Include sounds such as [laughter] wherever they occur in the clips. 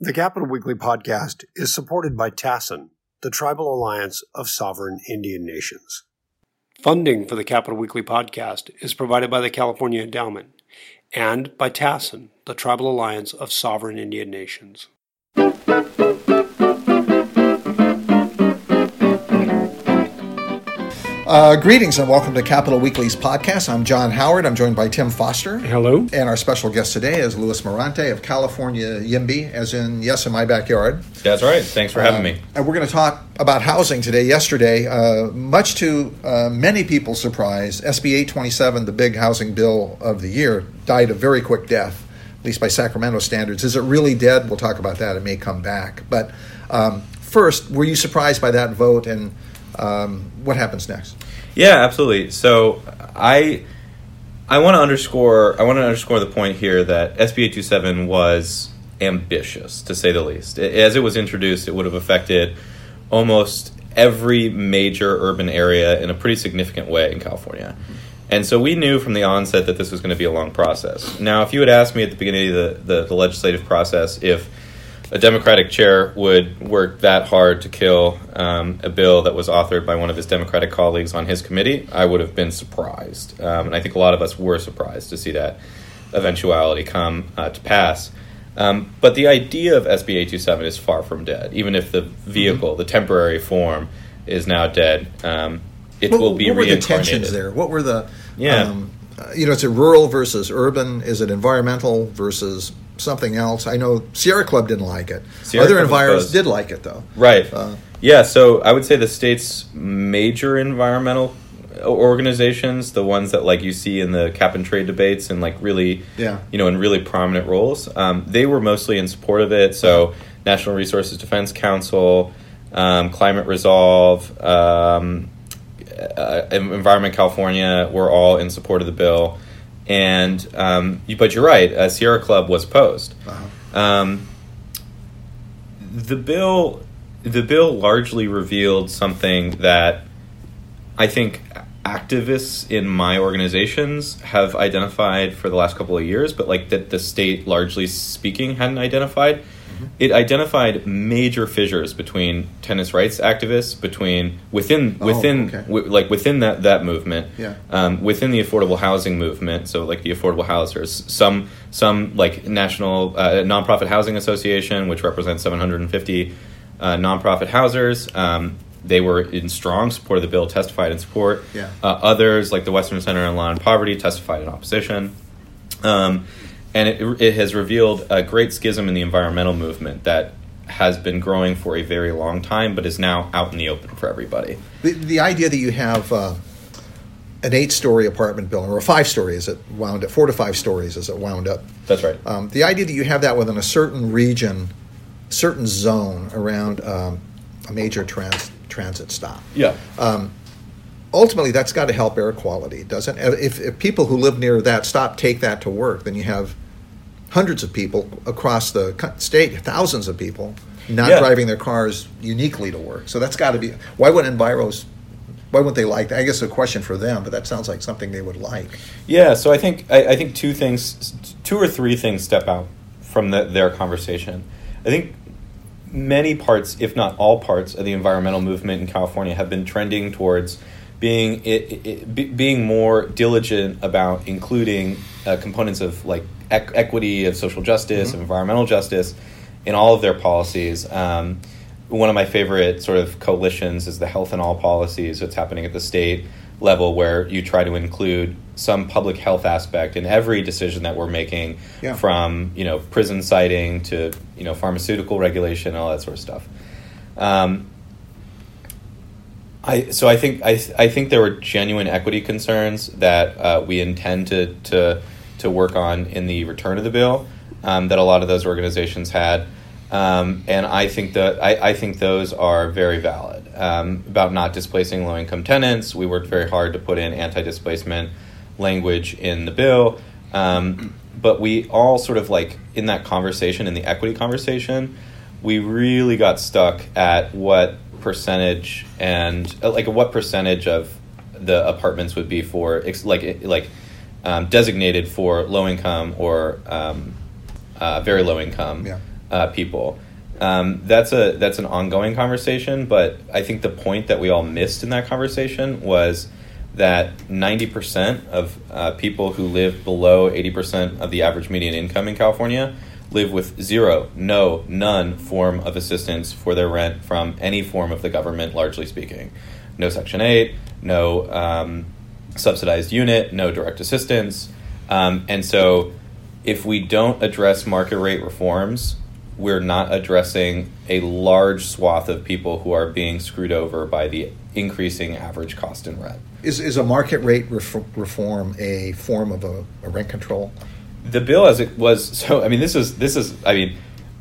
The Capital Weekly podcast is supported by TASIN, the Tribal Alliance of Sovereign Indian Nations. Funding for the Capital Weekly podcast is provided by the California Endowment and by TASIN, the Tribal Alliance of Sovereign Indian Nations. Uh, greetings and welcome to Capital Weekly's podcast. I'm John Howard. I'm joined by Tim Foster. Hello. And our special guest today is Louis Mirante of California YIMBY, as in, yes, in my backyard. That's right. Thanks for having Uh, me. And we're going to talk about housing today. Yesterday, uh, much to uh, many people's surprise, SB 827, the big housing bill of the year, died a very quick death, at least by Sacramento standards. Is it really dead? We'll talk about that. It may come back. But um, first, were you surprised by that vote and um, what happens next? Yeah, absolutely. So I I want to underscore I want to underscore the point here that SB 827 was ambitious to say the least. As it was introduced, it would have affected almost every major urban area in a pretty significant way in California. And so we knew from the onset that this was going to be a long process. Now, if you had asked me at the beginning of the, the, the legislative process if a Democratic chair would work that hard to kill um, a bill that was authored by one of his Democratic colleagues on his committee, I would have been surprised. Um, and I think a lot of us were surprised to see that eventuality come uh, to pass. Um, but the idea of SB 827 is far from dead, even if the vehicle, the temporary form, is now dead. Um, it what, will be what were the tensions there? What were the Yeah. um, uh, you know, is it rural versus urban? Is it environmental versus something else? I know Sierra Club didn't like it. Sierra Other environs did like it though. Right. Uh, yeah, so I would say the state's major environmental organizations, the ones that like you see in the cap and trade debates and like really, Yeah. you know, in really prominent roles, um, they were mostly in support of it. So Natural Resources Defense Council, um, Climate Resolve, um, uh, Environment California were all in support of the bill. And um, you, but you're right, uh, Sierra Club was opposed. uh-huh. Um, the bill, the bill largely revealed something that I think activists in my organizations have identified for the last couple of years, but like that the state, largely speaking, hadn't identified. It identified major fissures between tenants' rights activists, between within Oh, within okay. wi- like within that that movement, Yeah. um, within the affordable housing movement. So like the affordable housers, some some like national uh, nonprofit housing association, which represents 750 uh, nonprofit housers. Um, they were in strong support of the bill, testified in support. Yeah. Uh, others, like the Western Center on Law and Poverty, testified in opposition. Um, and it, it has revealed a great schism in the environmental movement that has been growing for a very long time, but is now out in the open for everybody. The, the idea that you have uh, an eight-story apartment building or a five-story as it wound up, four to five stories as it wound up. That's right. Um, the idea that you have that within a certain region, certain zone around um, a major trans, transit stop. yeah. ultimately that's got to help air quality, doesn't it? If, if people who live near that stop take that to work, then you have hundreds of people across the state, thousands of people, not Yeah. driving their cars uniquely to work. So that's got to be. Why wouldn't Enviros? Why wouldn't they like that? I guess a question for them, but that sounds like something they would like. Yeah, so I think I, I think two things, two or three things step out from the, their conversation. I think many parts, if not all parts, of the environmental movement in California have been trending towards being it, it, be, being more diligent about including uh, components of like ec- equity, of social justice, of environmental justice in all of their policies. Um, one of my favorite sort of coalitions is the health and all policies that's happening at the state level where you try to include some public health aspect in every decision that we're making Yeah. from you know prison siting to you know pharmaceutical regulation all that sort of stuff um, I, so I think I, I think there were genuine equity concerns that uh, we intend to, to to work on in the return of the bill um, that a lot of those organizations had, um, and I think that I, I think those are very valid um, about not displacing low income tenants. We worked very hard to put in anti displacement language in the bill, um, but we all sort of like in that conversation in the equity conversation, we really got stuck at what percentage and like what percentage of the apartments would be for like like um, designated for low income or um, uh, very low income Yeah. uh, people. Um, that's a that's an ongoing conversation, but I think the point that we all missed in that conversation was that ninety percent of uh, people who live below eighty percent of the average median income in California live with zero, no, none form of assistance for their rent from any form of the government, largely speaking. No Section Eight, no um, subsidized unit, no direct assistance, um, and so if we don't address market rate reforms we're not addressing a large swath of people who are being screwed over by the increasing average cost in rent. Is, is a market rate ref- reform a form of a, a, rent control? The bill, as it was, so I mean, this is this is I mean,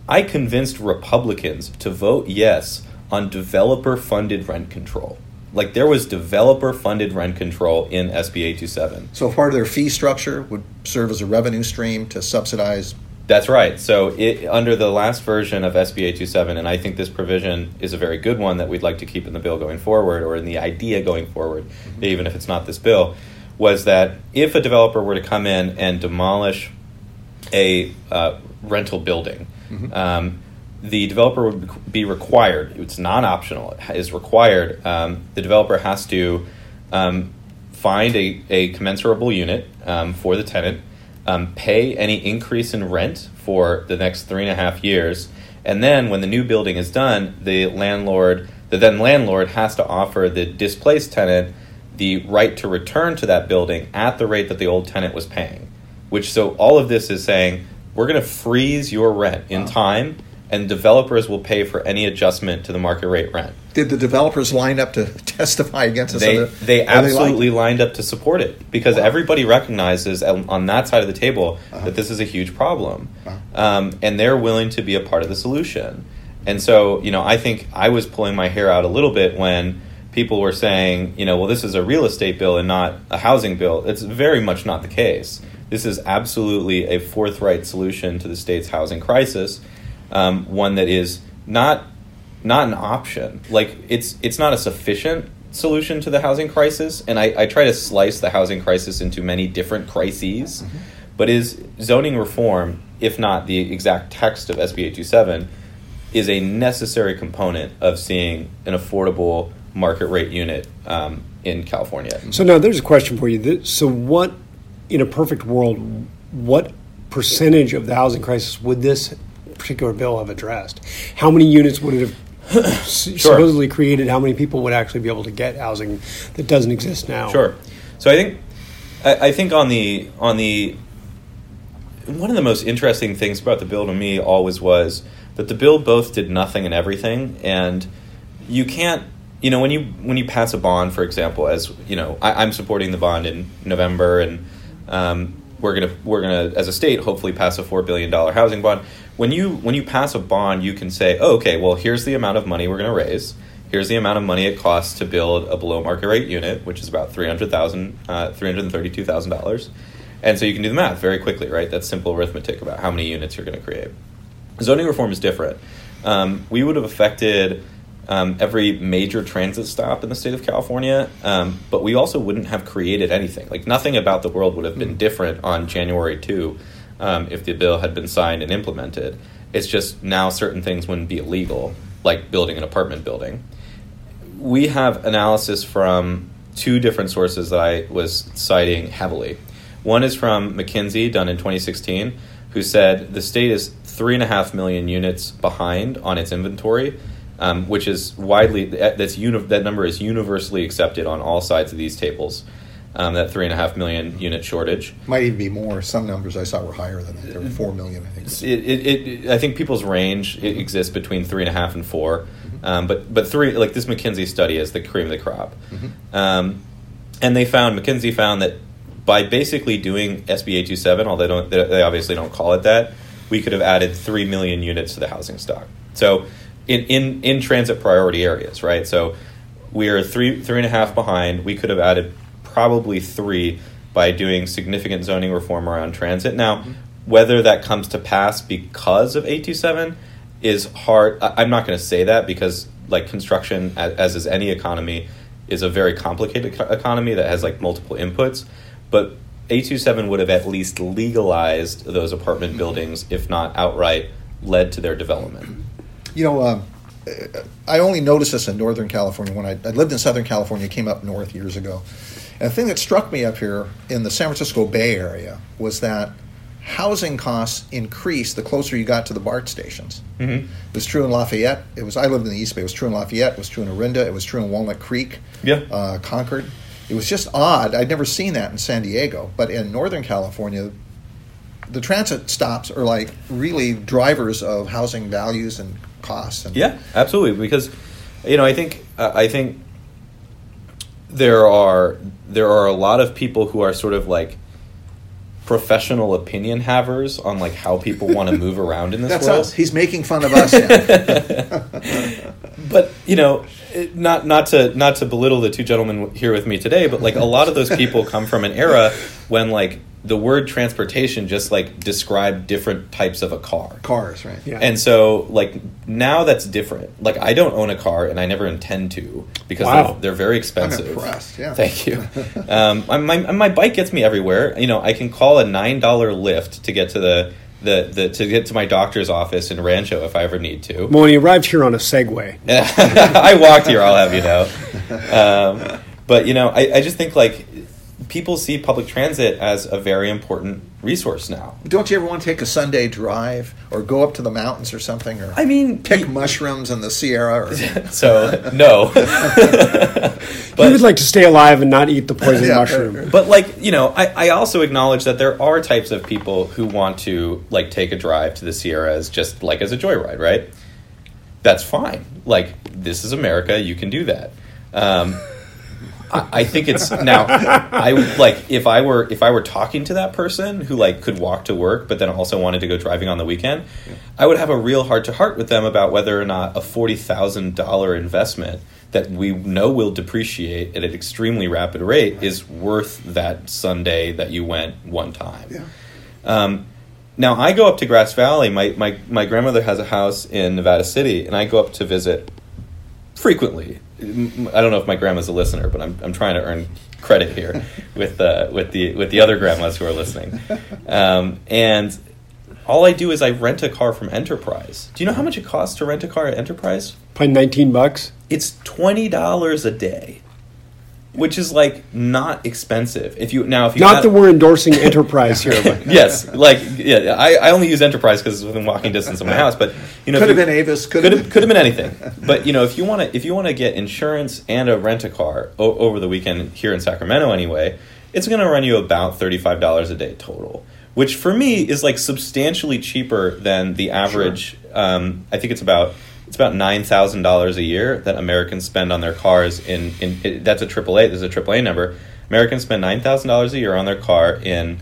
I convinced Republicans to vote yes on developer-funded rent control. Like there was developer-funded rent control in SB 827. So part of their fee structure would serve as a revenue stream to subsidize that's right. So, it, under the last version of SB 827, and I think this provision is a very good one that we'd like to keep in the bill going forward, or in the idea going forward, mm-hmm. even if it's not this bill, was that if a developer were to come in and demolish a uh, rental building, mm-hmm. um, the developer would be required, it's non optional, it is required, um, the developer has to um, find a, a commensurable unit um, for the tenant um, pay any increase in rent for the next three and a half years. And then when the new building is done, the landlord, the then landlord, has to offer the displaced tenant the right to return to that building at the rate that the old tenant was paying. Which so all of this is saying we're going to freeze your rent in time and developers will pay for any adjustment to the market rate rent. Did the developers line up to [laughs] testify against this? They, they absolutely they lined up to support it because wow. everybody recognizes on that side of the table uh-huh. that this is a huge problem. Uh-huh. Um, and they're willing to be a part of the solution. And so, you know, I think I was pulling my hair out a little bit when people were saying, you know, well, this is a real estate bill and not a housing bill. It's very much not the case. This is absolutely a forthright solution to the state's housing crisis um, one that is not not an option. Like it's it's not a sufficient solution to the housing crisis, and I, I try to slice the housing crisis into many different crises. Mm-hmm. But is zoning reform, if not the exact text of SB 827, is a necessary component of seeing an affordable market rate unit um, in California. So now there's a question for you. So what, in a perfect world, what percentage of the housing crisis would this particular bill have addressed. How many units would it have sure. supposedly created? How many people would actually be able to get housing that doesn't exist now? Sure. So I think I, I think on the on the one of the most interesting things about the bill to me always was that the bill both did nothing and everything, and you can't you know when you when you pass a bond, for example, as you know, I, am supporting the bond in November, and um, we're gonna we're gonna as a state hopefully pass a four billion dollar housing bond when you when you pass a bond, you can say, oh, okay, well, here's the amount of money we're to raise. Here's the amount of money it costs to build a below market rate unit, which is about three hundred thousand, uh, three hundred thirty-two thousand dollars. And so you can do the math very quickly, right? That's simple arithmetic about how many units you're going to create. Zoning reform is different. Um, we would have affected um, every major transit stop in the state of California, um, but we also wouldn't have created anything. Like nothing about the world would have been hmm. different on January 2 um, if the bill had been signed and implemented. It's just now certain things wouldn't be illegal, like building an apartment building. We have analysis from two different sources that I was citing heavily. One is from McKinsey, done in 2016, who said the state is three and a half million units behind on its inventory, um, which is widely that's uni- that number is universally accepted on all sides of these tables um, that three and a half million unit shortage. Might even be more. Some numbers I saw were higher than that. There were four million, I think. It, it, it I think people's range mm-hmm. exists between three and a half and 4 mm-hmm. um, but but three like this McKinsey study is the cream of the crop, mm-hmm. um, and they found McKinsey found that by basically doing SB 827, although they don't they obviously don't call it that, we could have added three million units to the housing stock. So in in in transit priority areas, right? So we are three three and a half behind. We could have added probably three by doing significant zoning reform around transit. Now, mm-hmm. whether that comes to pass because of 827 is hard. I'm not going to say that because, like, construction, as is any economy, is a very complicated economy that has like multiple inputs. But 827 would have at least legalized those apartment mm-hmm. buildings, if not outright led to their development. You know, um, I only noticed this in Northern California when I, I lived in Southern California, came up north years ago. And the thing that struck me up here in the San Francisco Bay Area was that housing costs increased the closer you got to the BART stations. Mm-hmm. It was true in Lafayette. It was I lived in the East Bay. It was true in Lafayette. It was true in Orinda. It was true in Walnut Creek. Yeah. Uh, Concord. It was just odd. I'd never seen that in San Diego, but in Northern California, the transit stops are like really drivers of housing values and costs. And Yeah, absolutely. Because you know, I think uh, I think there are there are a lot of people who are sort of like professional opinion havers on like how people want to [laughs] move around in this That's world. us. He's making fun of us. but you know not not to not to belittle the two gentlemen here with me today but like a lot of those people come from an era when like the word transportation just like described different types of a car Cars, right? Yeah. and so like now that's different like i don't own a car and i never intend to because Wow. they're, they're very expensive impressed, yeah. thank you [laughs] um, my, my, my bike gets me everywhere you know i can call a nine dollar Lyft to get to the the, the to get to my doctor's office in rancho if i ever need to Well, when he arrived here on a Segway. [laughs] I walked here, I'll have you know. [laughs] Um, but you know, I, I just think like people see public transit as a very important resource now. Don't you ever want to take a Sunday drive or go up to the mountains or something or I mean, pick mushrooms in the Sierra? Or, [laughs] so no, [laughs] [laughs] he would like to stay alive and not eat the poison Yeah. mushroom. but like you know, I, I also acknowledge that there are types of people who want to like take a drive to the Sierras just like as a joyride, right? That's fine. Like this is America, you can do that. Um, I, I think it's now. I like if I were if I were talking to that person who like could walk to work, but then also wanted to go driving on the weekend, I would have a real heart to heart with them about whether or not a forty thousand dollar investment that we know will depreciate at an extremely rapid rate is worth that Sunday that you went one time. yeah. Um, now I go up to Grass Valley. My, my my grandmother has a house in Nevada City, and I go up to visit frequently. M- I don't know if my grandma's a listener, but I'm I'm trying to earn credit here [laughs] with uh, with the with the other grandmas who are listening. Um, and all I do is I rent a car from Enterprise. Do you know how much it costs to rent a car at Enterprise? Probably 19 bucks. It's twenty dollars a day, which is like not expensive. If you now if you Not had- that we're endorsing Enterprise here, but [laughs] yes, like yeah, I, I only use Enterprise because it's within walking distance of my house. But you know, Could have been Avis. Could could have have could have been anything. But you know, if you want to if you want to get insurance and a rent a car o- over the weekend here in Sacramento anyway, it's going to run you about thirty five dollars a day total, which for me is like substantially cheaper than the average. Um, I think it's about. It's about nine thousand dollars a year that Americans spend on their cars. In, in it, that's a AAA. This is a AAA number. Americans spend nine thousand dollars a year on their car in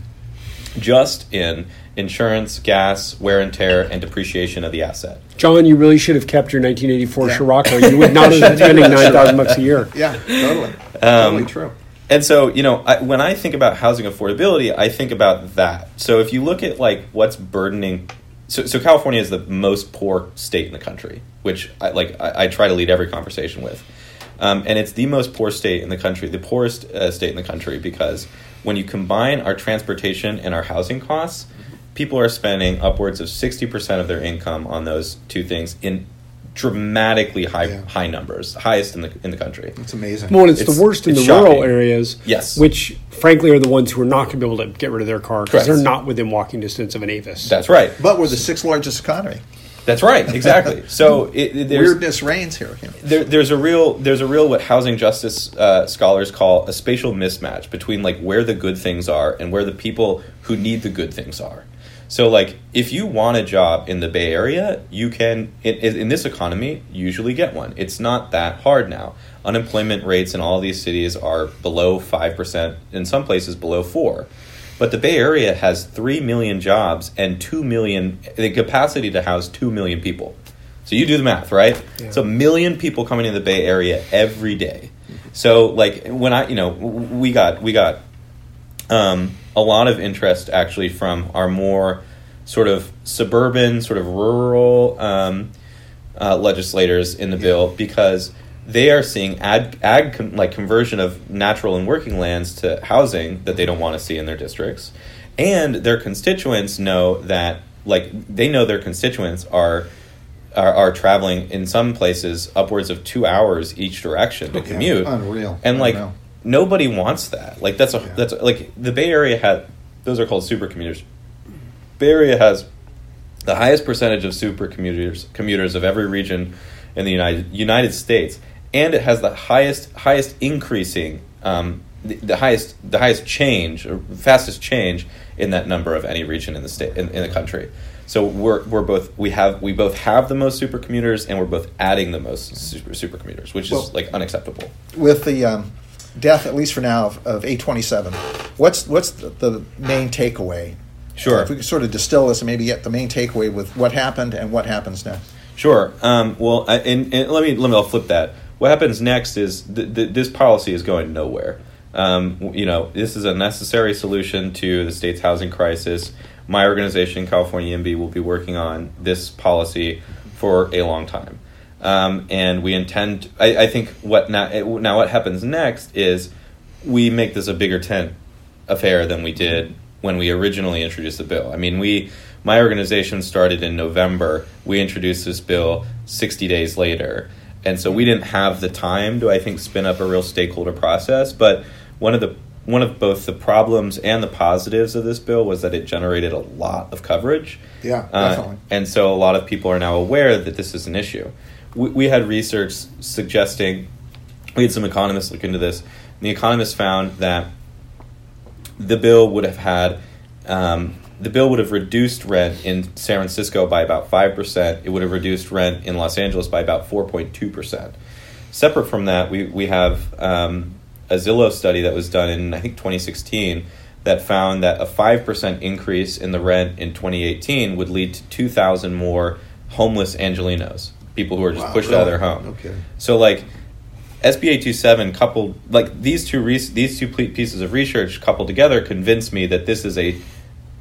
just in insurance, gas, wear and tear, and depreciation of the asset. John, you really should have kept your 1984 Yeah. Scirocco. You would not have been [laughs] spending 9,000 bucks a year. Yeah, totally. Um, totally true. And so, you know, I, when I think about housing affordability, I think about that. So if you look at like what's burdening, so, so California is the most poor state in the country, which I like. I, I try to lead every conversation with, um, and it's the most poor state in the country, the poorest uh, state in the country, because when you combine our transportation and our housing costs, people are spending upwards of sixty percent of their income on those two things in dramatically high Yeah. high numbers, highest in the in the country. It's amazing. Well, and it's, It's- the worst in it's the rural areas. Yes. Which, frankly, are the ones who are not going to be able to get rid of their car because they're not within walking distance of an Avis. That's right. but we're the sixth largest economy. That's right, exactly. [laughs] So it, it- Weirdness reigns here. there, there's a real there's a real what housing justice uh, scholars call a spatial mismatch between like where the good things are and where the people who need the good things are. So like if you want a job in the Bay Area, you can in, in this economy usually get one. It's not that hard now. Unemployment rates in all these cities are below five percent. In some places below four. But the Bay Area has 3 million jobs and 2 million, the capacity to house 2 million people. So you do the math, right? Yeah. It's a million people coming to the Bay Area every day. So like when I, you know, we got, we got um, a lot of interest actually from our more sort of suburban, sort of rural um, uh, legislators in the bill because they are seeing ag, ag con- like conversion of natural and working lands to housing that they don't want to see in their districts, and their constituents know that like they know their constituents are are, are traveling in some places upwards of two hours each direction to Yeah, commute. unreal. And like Unreal. Nobody wants that. Like that's a Yeah. that's like the Bay Area had those are called super commuters. Bay Area has the highest percentage of super commuters commuters of every region in the United United States, and it has the highest highest increasing um, the, the highest the highest change or fastest change in that number of any region in the state in, in the country. So we're we're both we have we both have the most super commuters and we're both adding the most super super commuters, which is Well- like unacceptable. with the um, death, at least for now, of, of 827, what's what's the, the main takeaway? Sure. If we could sort of distill this and maybe get the main takeaway with what happened and what happens next. Sure. Um, well, I, and, and let me let me I'll flip that. What happens next is th- th- this policy is going nowhere. Um, you know, this is a necessary solution to the state's housing crisis. My organization, California YIMBY, will be working on this policy for a long time, um, and we intend. I, I think what now now what happens next is we make this a bigger tent affair than we did when we originally introduced the bill. I mean, we my organization started in November. We introduced this bill 60 days later. And so we didn't have the time to I think spin up a real stakeholder process, but one of the one of both the problems and the positives of this bill was that it generated a lot of coverage. Yeah, Uh, definitely. and so a lot of people are now aware that this is an issue. We, we had research suggesting, we had some economists look into this, and the economists found that the bill would have had, um, the bill would have reduced rent in San Francisco by about 5%. It would have reduced rent in Los Angeles by about 4.2%. Separate from that, we, we have um, a Zillow study that was done in, I think, 2016 that found that a 5% increase in the rent in 2018 would lead to 2,000 more homeless Angelenos, people who are just Wow, pushed out of their home. Okay. So, like, SB 827 coupled, like, these two, re- these two pieces of research coupled together convinced me that this is a,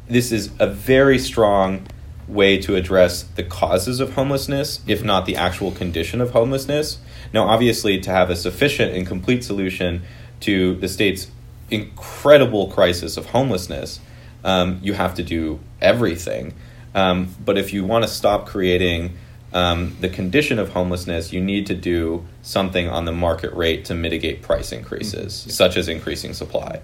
this is a very strong way to address the causes of homelessness, if not the actual condition of homelessness. Now, obviously, to have a sufficient and complete solution to the state's incredible crisis of homelessness, um, you have to do everything. Um, but if you want to stop creating um, the condition of homelessness, you need to do something on the market rate to mitigate price increases, such as increasing supply.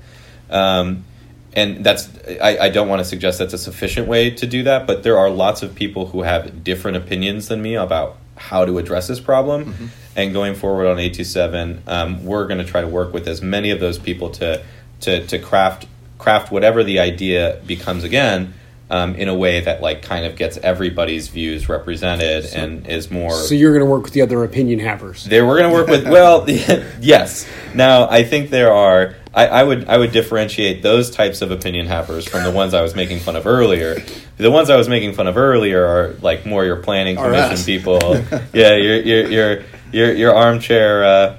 Um, and that's I, I don't want to suggest that's a sufficient way to do that, but there are lots of people who have different opinions than me about how to address this problem. And going forward on 827, um, we're going to try to work with as many of those people to to to craft craft whatever the idea becomes again. Um, in a way that like kind of gets everybody's views represented and is more So you're going to work with the other opinion havers. there we're going to work with [laughs] well [laughs] yes. Now i think there are I, I would i would differentiate those types of opinion havers from the ones i was making fun of earlier. The ones i was making fun of earlier are like more your planning commission people. [laughs] Yeah your your your your, your armchair uh,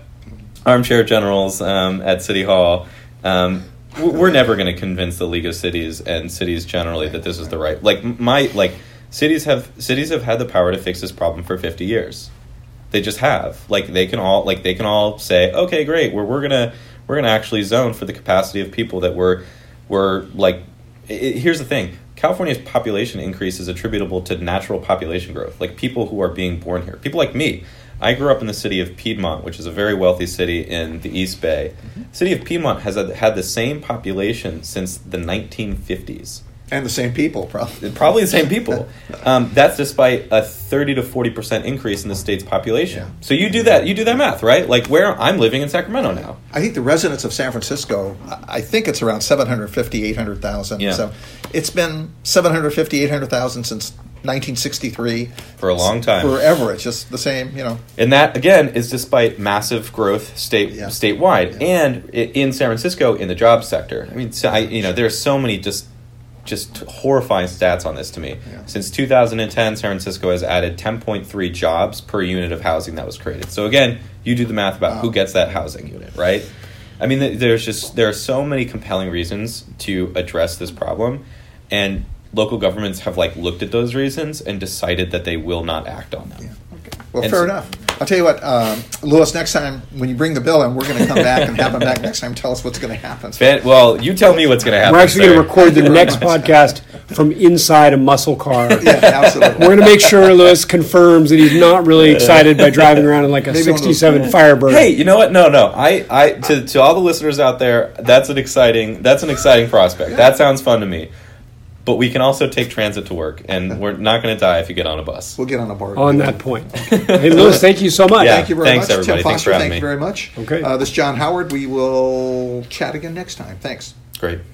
armchair generals um, at city hall. Um, we're never going to convince the league of cities and cities generally that this is the right like my like cities have cities have had the power to fix this problem for 50 years. They just have. Like they can all like they can all say okay great we're, we're gonna we're gonna actually zone for the capacity of people that we're we're like i i- here's the thing. California's population increase is attributable to natural population growth like people who are being born here. People like me i grew up in the city of piedmont which is a very wealthy city in the east bay the city of piedmont has had- had the same population since the 1950s And the same people, probably. probably the same people. [laughs] Um, that's despite a thirty to forty percent increase in the state's population. Yeah. So you do that, you do that math, right? Like where I'm living in Sacramento now. I think the residents of San Francisco, I I think it's around 750, 800,000. Yeah. So it's been 750, 800,000 since 1963. For a long time. Forever. It's just the same, you know. And that again is despite massive growth state Yeah. statewide Yeah. and in San Francisco in the job sector. I mean, so I, you know, there's so many just just horrifying stats on this to me. Yeah. Since 2010, San Francisco has added 10.3 jobs per unit of housing that was created. So again, you do the math about who gets that housing unit, right? I mean, there's just there are so many compelling reasons to address this problem, and local governments have like looked at those reasons and decided that they will not act on them. Well, And fair so- enough. I'll tell you what, um, Louis, next time when you bring the bill in, we're going to come back and have him back next time. Tell us what's going to happen. Fan- well, you tell me what's going to happen. We're actually going to record the next podcast from inside a muscle car. [laughs] Yeah, absolutely. We're going to make sure Louis confirms that he's not really excited by driving around in like a Maybe one of those- '67 Firebird. Hey, you know what? No, no. I, I, to, to all the listeners out there, that's an exciting, that's an exciting prospect. That sounds fun to me. But we can also take transit to work, and we're not going to die if you get on a bus. We'll get on a bar. on that point. [laughs] Hey, Louis, thank you so much. Yeah. Thank you very Thanks, much. everybody. Tim Thanks for having thank you very much. Okay. Uh, this is John Howard. We will chat again next time. Thanks. Great. Yep.